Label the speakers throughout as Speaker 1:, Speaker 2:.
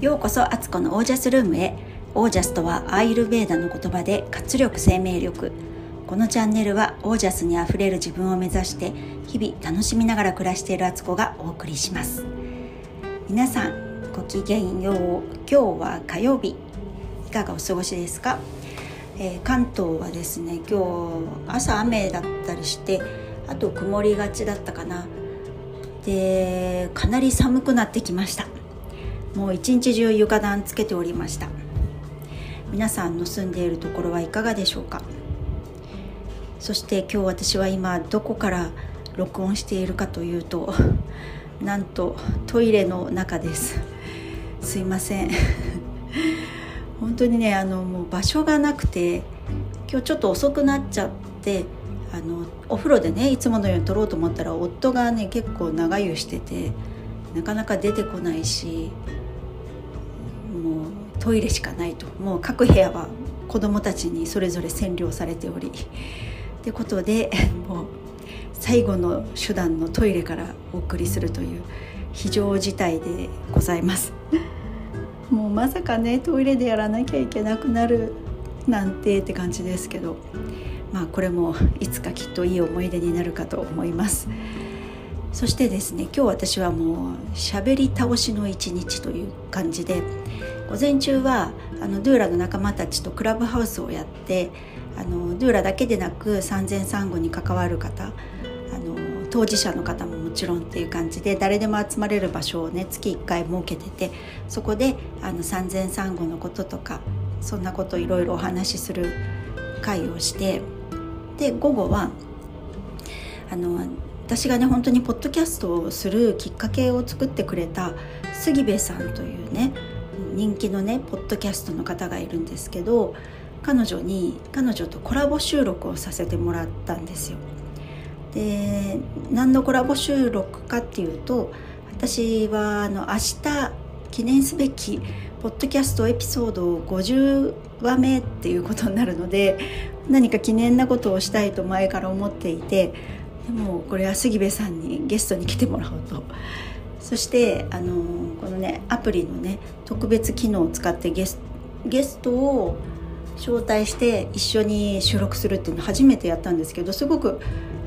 Speaker 1: ようこそアツコのオージャスルームへ。オージャスとはアーユルベーダの言葉で活力生命力。このチャンネルはオージャスにあふれる自分を目指して日々楽しみながら暮らしているアツコがお送りします。皆さんごきげんよう。今日は火曜日。いかがお過ごしですか、えー、関東はですね今日朝雨だったりしてあと曇りがちだったかな。でかなり寒くなってきました。もう一日中床暖つけておりました。皆さんの住んでいるところはいかがでしょうか？そして今日私は今どこから録音しているかというと なんとトイレの中です。すいません。本当にねあのもう場所がなくて今日ちょっと遅くなっちゃってあのお風呂でねいつものように撮ろうと思ったら夫がね結構長湯しててなかなか出てこないしもうトイレしかないと。もう各部屋は子供たちにそれぞれ占領されており。ってことでもう最後の手段のトイレからお送りするという非常事態でございます。もうまさかねトイレでやらなきゃいけなくなるなんてって感じですけど。まあこれもいつかきっといい思い出になるかと思います。そしてですね今日私はもう喋り倒しの一日という感じで午前中はあのドゥーラの仲間たちとクラブハウスをやってあのドゥーラだけでなく産前産後に関わる方あの当事者の方ももちろんっていう感じで誰でも集まれる場所をね月1回設けててそこであの産前産後のこととかそんなこといろいろお話しする会をしてで午後はあの私がね本当にポッドキャストをするきっかけを作ってくれた杉部さんというね人気のねポッドキャストの方がいるんですけど彼女に彼女とコラボ収録をさせてもらったんですよ。で何のコラボ収録かっていうと私はあの明日記念すべきポッドキャストエピソード50話目っていうことになるので何か記念なことをしたいと前から思っていてでもこれは杉部さんにゲストに来てもらおうとそしてあのこのねアプリのね特別機能を使ってゲスゲストを招待して一緒に収録するっていうの初めてやったんですけどすごく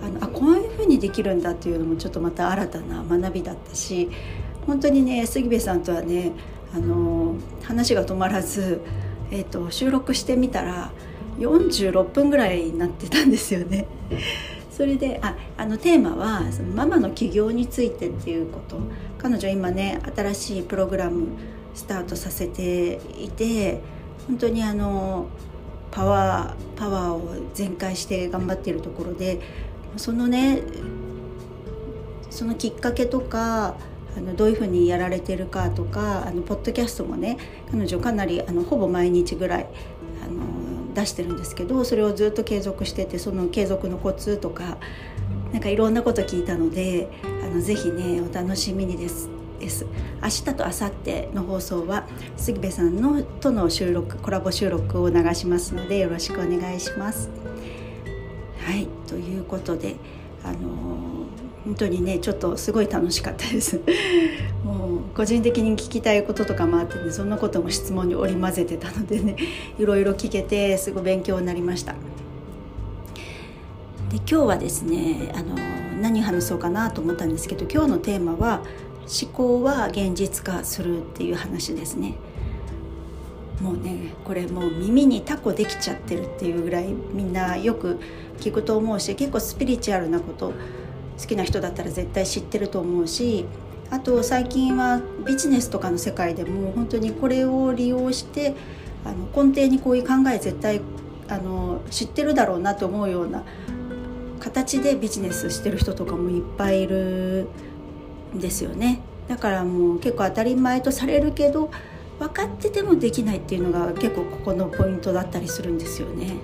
Speaker 1: あのあこういうふうにできるんだっていうのもちょっとまた新たな学びだったし本当にね杉部さんとはねあの話が止まらず、えーと、収録してみたら46分ぐらいになってたんですよね。それでああのテーマはそのママの起業についてっていうこと。彼女今ね新しいプログラムスタートさせていて本当にあのパワーパワーを全開して頑張っているところでそのねそのきっかけとかあのどういうふうにやられてるかとかあのポッドキャストもね彼女かなりあのほぼ毎日ぐらい出してるんですけどそれをずっと継続しててその継続のコツとかなんかいろんなこと聞いたのであのぜひねお楽しみにですです明日と明後日の放送は杉部さんのとの収録コラボ収録を流しますのでよろしくお願いします。はいということであの本当にねちょっとすごい楽しかったです。もう個人的に聞きたいこととかもあってねそんなことも質問に織り交ぜてたのでね いろいろ聞けてすごい勉強になりました。で今日はですねあの何話そうかなと思ったんですけど今日のテーマは思考は現実化するっていう話ですね。もうねこれもう耳にタコできちゃってるっていうぐらいみんなよく聞くと思うし結構スピリチュアルなこと好きな人だったら絶対知ってると思うしあと最近はビジネスとかの世界でも本当にこれを利用してあの根底にこういう考え絶対あの知ってるだろうなと思うような形でビジネスしてる人とかもいっぱいいるんですよねだからもう結構当たり前とされるけど分かっててもできないっていうのが結構ここのポイントだったりするんですよね。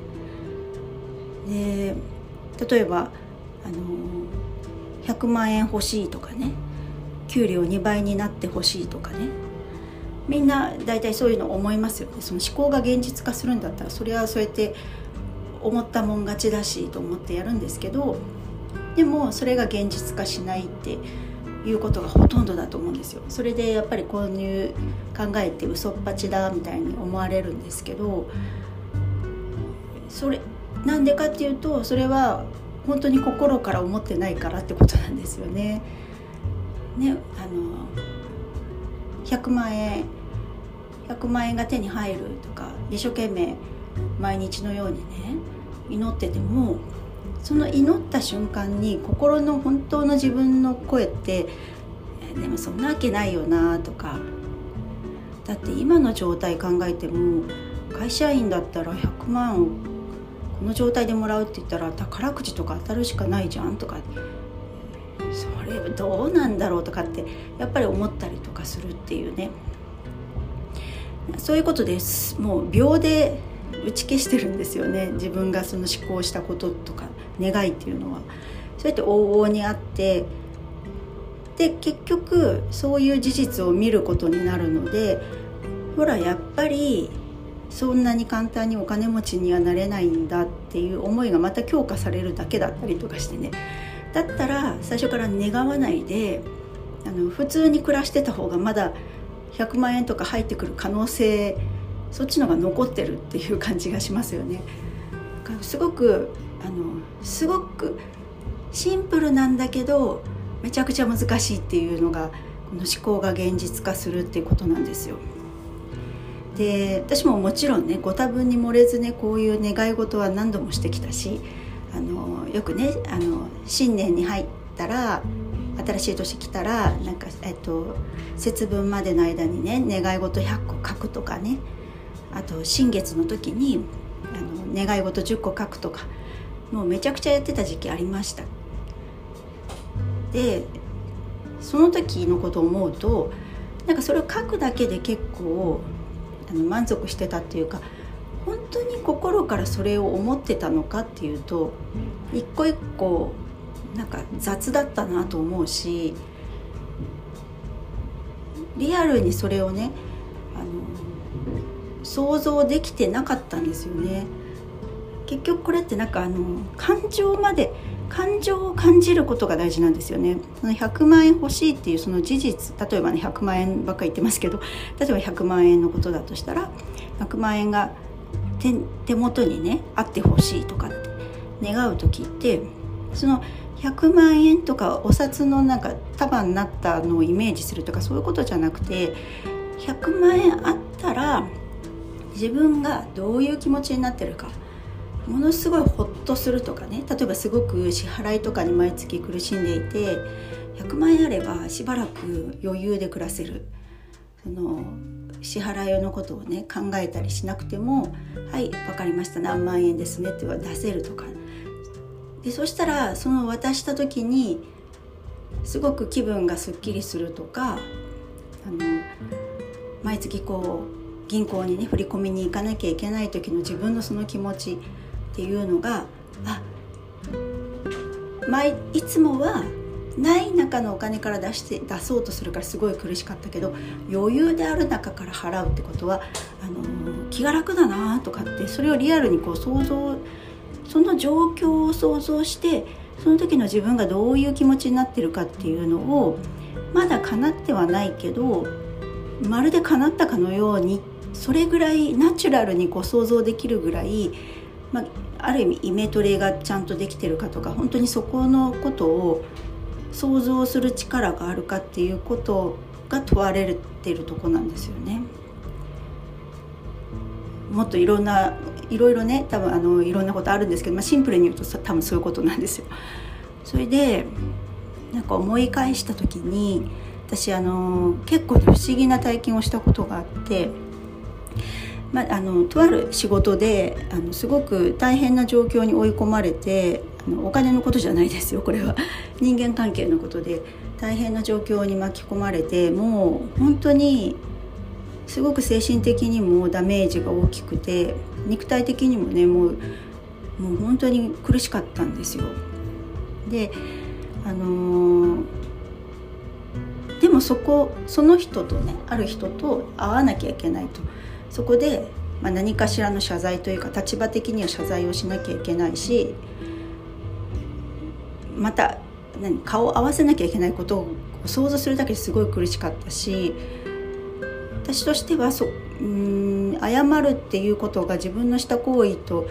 Speaker 1: で例えばあの100万円欲しいとかね給料2倍になってほしいとかね。みんな大体そういうの思いますよね。その思考が現実化するんだったらそれはそうやって思ったもん勝ちだしと思ってやるんですけどでもそれが現実化しないっていうことがほとんどだと思うんですよ。それでやっぱり購入考えて嘘っぱちだみたいに思われるんですけどそれなんでかっていうとそれは本当に心から思ってないからってことなんですよね。ねあの100万円100万円が手に入るとか一生懸命毎日のようにね祈っててもその祈った瞬間に心の本当の自分の声ってでもそんなわけないよなとかだって今の状態考えても会社員だったら100万の状態でもらうって言ったら宝くじとか当たるしかないじゃんとかそれどうなんだろうとかってやっぱり思ったりとかするっていうね。そういうことです。もう秒で打ち消してるんですよね。自分がその思考したこととか願いっていうのは。そうやって往々にあって。で結局そういう事実を見ることになるのでほらやっぱりそんなに簡単にお金持ちにはなれないんだっていう思いがまた強化されるだけだったりとかしてねだったら最初から願わないであの普通に暮らしてた方がまだ100万円とか入ってくる可能性そっちのが残ってるっていう感じがしますよね。すごくあのすごくシンプルなんだけどめちゃくちゃ難しいっていうのがこの思考が現実化するっていうことなんですよ。で私ももちろんねご多分に漏れずねこういう願い事は何度もしてきたしあのよくねあの新年に入ったら新しい年来たらなんか、えっと、節分までの間にね願い事100個書くとかねあと新月の時にあの願い事10個書くとかもうめちゃくちゃやってた時期ありました。でその時のことを思うとなんかそれを書くだけで結構あの満足してたっていうか本当に心からそれを思ってたのかっていうと一個一個なんか雑だったなと思うしリアルにそれをねあの想像できてなかったんですよね。結局これってなんかあの感情まで感情を感じることが大事なんですよね。その100万円欲しいっていうその事実例えばね100万円ばっかり言ってますけど例えば100万円のことだとしたら100万円が手手元にねあってほしいとかって願う時ってその100万円とかお札のなんか束になったのをイメージするとかそういうことじゃなくて100万円あったら自分がどういう気持ちになってるかものすごいホッとするとかね例えばすごく支払いとかに毎月苦しんでいて100万円あればしばらく余裕で暮らせる。その支払いのことをね考えたりしなくても「はい分かりました何万円ですね」っては出せるとか。でそしたらその渡した時にすごく気分がすっきりするとかあの毎月こう銀行にね振り込みに行かなきゃいけない時の自分のその気持ちっていうのがあ毎いつもはない中のお金から出して出そうとするからすごい苦しかったけど余裕である中から払うってことはあの気が楽だなとかってそれをリアルにこう想像その状況を想像してその時の自分がどういう気持ちになってるかっていうのをまだ叶ってはないけどまるで叶ったかのようにそれぐらいナチュラルにこう想像できるぐらい、まあ、ある意味イメトレがちゃんとできてるかとか本当にそこのことを想像する力があるかっていうことが問われてるとこなんですよね。もっといろんないろいろね多分あのいろんなことあるんですけど、まあ、シンプルに言うと多分そういうことなんですよ。それでなんか思い返した時に私あの結構不思議な体験をしたことがあって。まあ、あのとある仕事であのすごく大変な状況に追い込まれてあのお金のことじゃないですよこれは 人間関係のことで大変な状況に巻き込まれてもう本当にすごく精神的にもダメージが大きくて肉体的にもねもうもう本当に苦しかったんですよ。であのー、でもそこその人とねある人と会わなきゃいけないと。そこで、まあ、何かしらの謝罪というか立場的には謝罪をしなきゃいけないしまた何顔を合わせなきゃいけないことを想像するだけですごい苦しかったし私としてはそうん謝るっていうことが自分のした行為と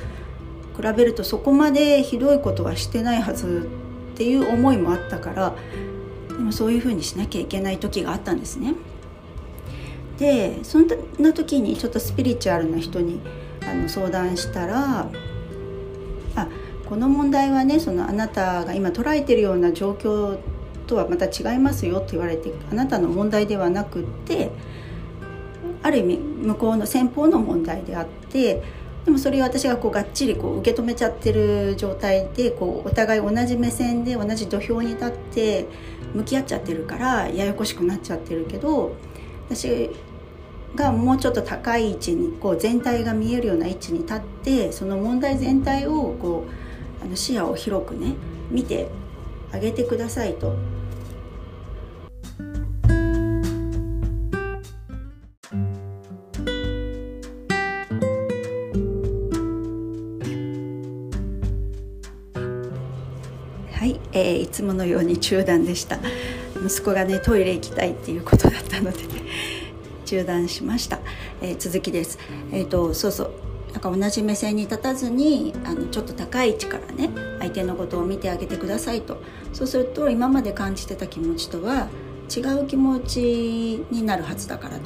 Speaker 1: 比べるとそこまでひどいことはしてないはずっていう思いもあったからでもそういうふうにしなきゃいけない時があったんですね。でそんな時にちょっとスピリチュアルな人にあの相談したらあこの問題はねそのあなたが今捉えてるような状況とはまた違いますよって言われてあなたの問題ではなくってある意味向こうの先方の問題であってでもそれを私がこうがっちりこう受け止めちゃってる状態でこうお互い同じ目線で同じ土俵に立って向き合っちゃってるからややこしくなっちゃってるけど私がもうちょっと高い位置にこう全体が見えるような位置に立ってその問題全体をこうあの視野を広くね見てあげてくださいと。はい、えー、いつものように中断でした息子がねトイレ行きたいっていうことだったので中断しました、えー、続きです。え、ー、とそうそう。なんか同じ目線に立たずにあのちょっと高い位置からね相手のことを見てあげてくださいと。そうすると今まで感じてた気持ちとは違う気持ちになるはずだからと。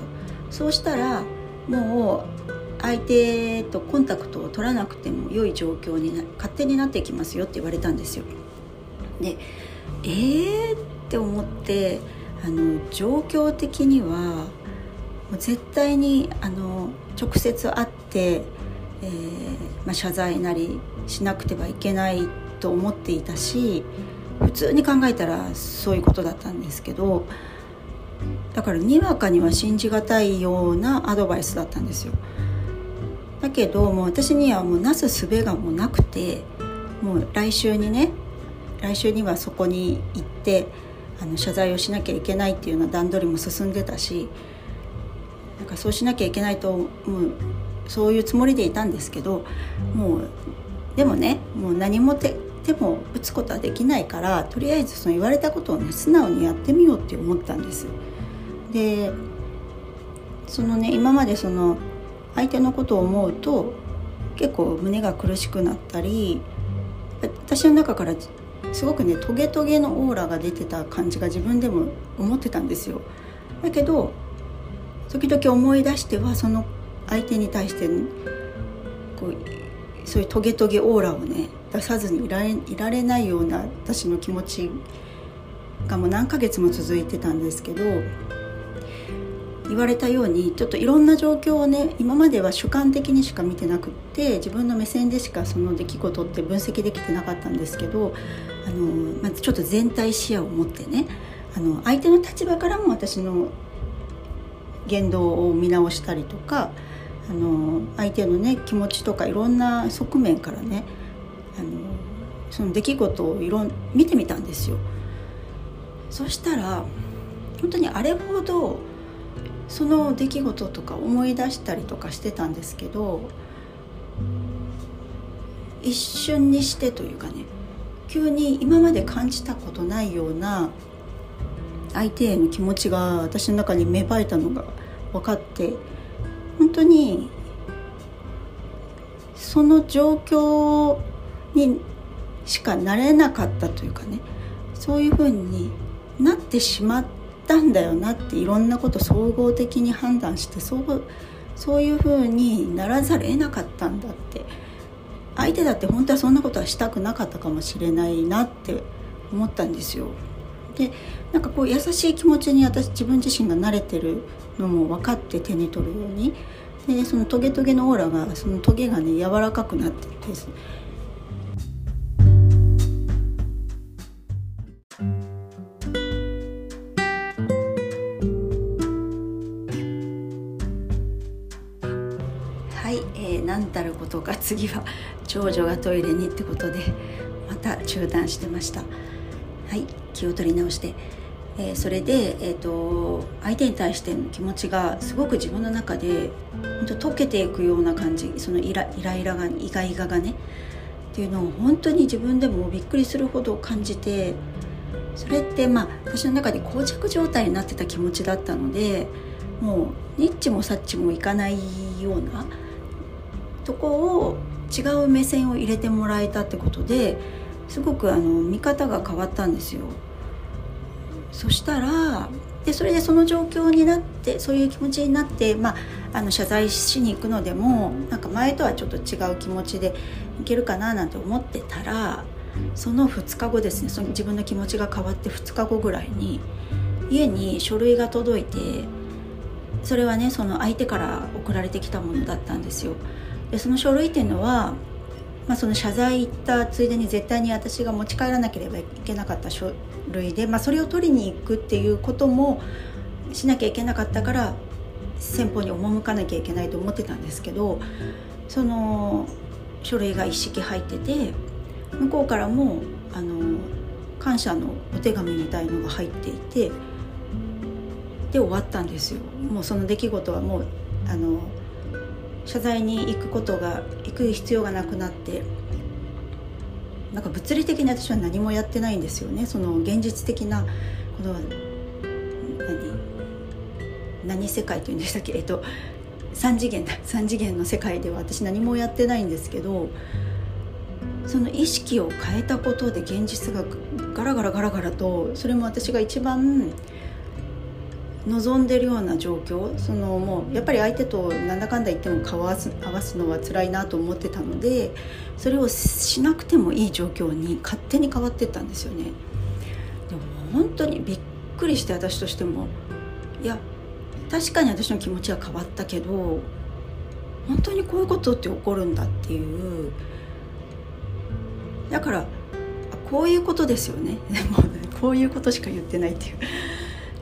Speaker 1: そうしたらもう相手とコンタクトを取らなくても良い状況にな勝手になっていきますよって言われたんですよ。でえーって思ってあの状況的にはう絶対にあの直接会って、えー、まあ、謝罪なりしなくてはいけないと思っていたし普通に考えたらそういうことだったんですけどだからにわかには信じがたいようなアドバイスだったんですよ。だけどもう私にはもうなすすべがもうなくてもう来週にね来週にはそこに行ってあの謝罪をしなきゃいけないっていうような段取りも進んでたしなんかそうしなきゃいけないともうそういうつもりでいたんですけどもうでもねもう何も手手も打つことはできないからとりあえずその言われたことをね素直にやってみようって思ったんです。でそのね今までその相手のことを思うと結構胸が苦しくなったり私の中からすごくねトゲトゲのオーラが出てた感じが自分でも思ってたんですよ。だけど時々思い出してはその相手に対してこうそういうトゲトゲオーラをね出さずにいられいられないような私の気持ちがもう何ヶ月も続いてたんですけど言われたようにちょっといろんな状況をね今までは主観的にしか見てなくって自分の目線でしかその出来事って分析できてなかったんですけどあのまずちょっと全体視野を持ってねあの相手の立場からも私の言動を見直したりとかあの相手のね気持ちとかいろんな側面からねあのその出来事をいろん見てみたんですよ。そしたら本当にあれほどその出来事とか思い出したりとかしてたんですけど一瞬にしてというかね急に今まで感じたことないような相手への気持ちが私の中に芽生えたのが分かって本当にその状況にしかなれなかったというかねそういうふうになってしまったんだよなっていろんなこと総合的に判断してそうそういうふうにならざるを得なかったんだって相手だって本当はそんなことはしたくなかったかもしれないなって思ったんですよ。でなんかこう優しい気持ちに私自分自身が慣れてるのも分かって手に取るように。でそのトゲトゲのオーラがそのトゲがね柔らかくなっててはい、えー、何たることか次は長女がトイレにってことでまた中断してました。はい気を取り直して。えー、それで、えーと、相手に対しての気持ちがすごく自分の中で本当溶けていくような感じそのイライライラがイガイガがねっていうのを本当に自分でもびっくりするほど感じてそれってまあ私の中で膠着状態になってた気持ちだったのでもうニッチもサッチもいかないようなとこを違う目線を入れてもらえたってことですごくあの見方が変わったんですよ。そしたらでそれでその状況になってそういう気持ちになって、まあ、あの謝罪しに行くのでもなんか前とはちょっと違う気持ちでいけるかななんて思ってたらその2日後ですねその自分の気持ちが変わって2日後ぐらいに家に書類が届いてそれはねその相手から送られてきたものだったんですよ。でその書類っていうのは、まあ、その謝罪行ったついでに絶対に私が持ち帰らなければいけなかった書類で、まあ、それを取りに行くっていうこともしなきゃいけなかったから先方に赴かなきゃいけないと思ってたんですけどその書類が一式入ってて向こうからもあの感謝のお手紙みたいのが入っていてで終わったんですよ。もうその出来事はもうあの謝罪に行くことが行く必要がなくなってなんか物理的に私は何もやってないんですよね。その現実的なこの何？何世界というんでしたっけ？えっと3次元だ。3次元の世界では私何もやってないんですけどその意識を変えたことで現実がガラガラガラガラとそれも私が一番望んでるような状況そのもうやっぱり相手となんだかんだ言っても顔合わす合わすのは辛いなと思ってたのでそれをしなくてもいい状況に勝手に変わってったんですよね。でも本当にびっくりして私としてもいや確かに私の気持ちは変わったけど本当にこういうことって起こるんだっていう。だからこういうことですよね。でもこういうことしか言ってないっていう。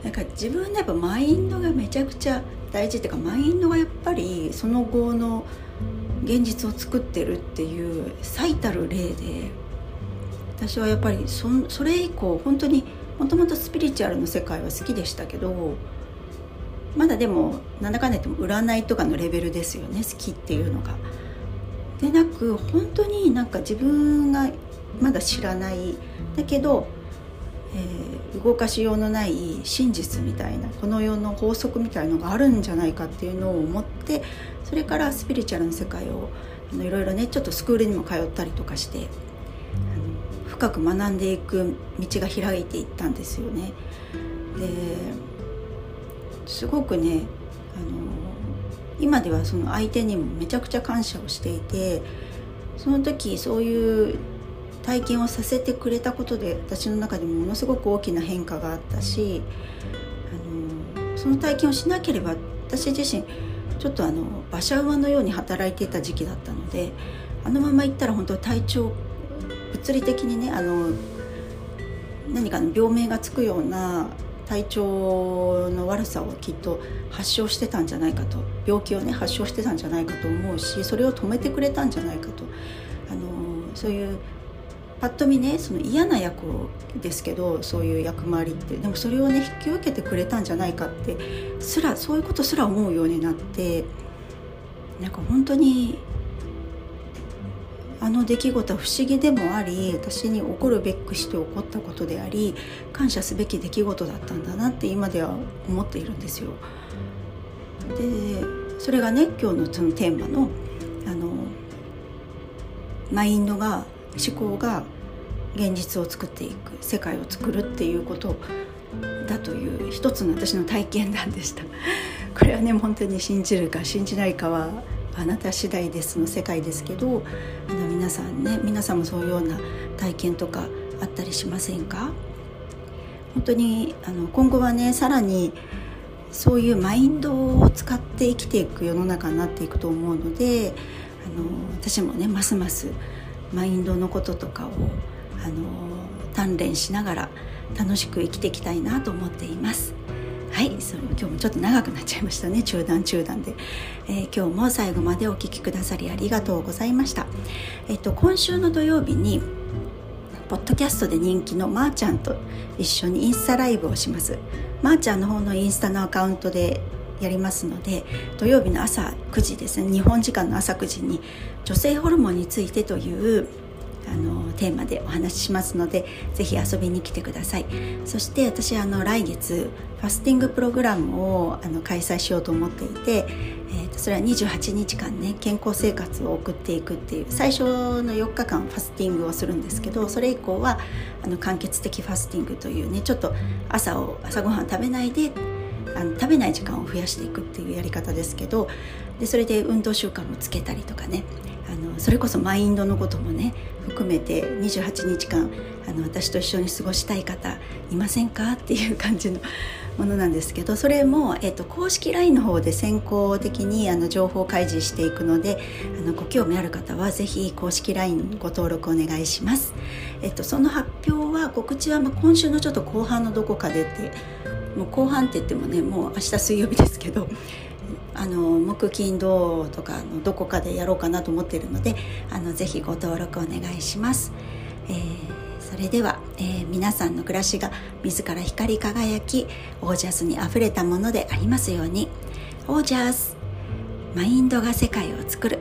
Speaker 1: なんか自分のやっぱマインドがめちゃくちゃ大事っていうかマインドがやっぱりその後の現実を作ってるっていう最たる例で私はやっぱりそそれ以降本当にもともとスピリチュアルの世界は好きでしたけどまだでもなんだかんだ言っても占いとかのレベルですよね好きっていうのが。でなく本当になんか自分がまだ知らないだけどえー、動かしようのない真実みたいなこの世の法則みたいのがあるんじゃないかっていうのを思ってそれからスピリチュアルの世界をあのいろいろねちょっとスクールにも通ったりとかして深く学んでいく道が開いていったんですよね。ですごくねあの今ではその相手にもめちゃくちゃ感謝をしていてその時そういう体験をさせてくれたことで私の中でものすごく大きな変化があったしあのその体験をしなければ私自身ちょっとあの馬車馬のように働いていた時期だったのであのまま行ったら本当体調物理的にねあの何かの病名がつくような体調の悪さをきっと発症してたんじゃないかと病気をね発症してたんじゃないかと思うしそれを止めてくれたんじゃないかとあのそういうパッと見ねその嫌な役ですけどそういう役回りってでもそれをね引き受けてくれたんじゃないかってすらそういうことすら思うようになってなんか本当にあの出来事は不思議でもあり私に起こるべくして起こったことであり感謝すべき出来事だったんだなって今では思っているんですよ。でそれがね今日のそのテーマのあのマインドが思考が現実を作っていく世界を作るっていうことだという一つの私の体験談でした。これはね本当に信じるか信じないかはあなた次第ですの世界ですけどあの皆さんね皆さんもそういうような体験とかあったりしませんか？本当にあの今後はねさらにそういうマインドを使って生きていく世の中になっていくと思うのであの私もねますますマインドのこととかをあの鍛錬しながら楽しく生きていきたいなと思っています。はい。それ今日もちょっと長くなっちゃいましたね。中断中断で、えー、今日も最後までお聴きくださりありがとうございました。えっと今週の土曜日にポッドキャストで人気のまーちゃんと一緒にインスタライブをします。まーちゃんの方のインスタのアカウントでやりますので土曜日の朝9時ですね日本時間の朝9時に女性ホルモンについてというあのテーマでお話ししますのでぜひ遊びに来てください。そして私あの来月ファスティングプログラムをあの開催しようと思っていて、えー、とそれは28日間ね健康生活を送っていくっていう最初の4日間ファスティングをするんですけどそれ以降はあの間欠的ファスティングというねちょっと朝を朝ごはん食べないであの食べない時間を増やしていくっていうやり方ですけどでそれで運動習慣もつけたりとかねあのそれこそマインドのこともね含めて28日間あの私と一緒に過ごしたい方いませんかっていう感じのものなんですけどそれも、えっと、公式 LINE の方で先行的にあの情報開示していくのであのご興味ある方はぜひ公式 LINE ご登録お願いします、えっと、その発表は告知は、まあ、今週のちょっと後半のどこかでってもう後半って言ってもねもう明日水曜日ですけど あの木金土とかのどこかでやろうかなと思っているのであのぜひご登録お願いします。えー、それでは、えー、皆さんの暮らしが自ら光り輝きオージャスにあふれたものでありますようにオージャスマインドが世界を作る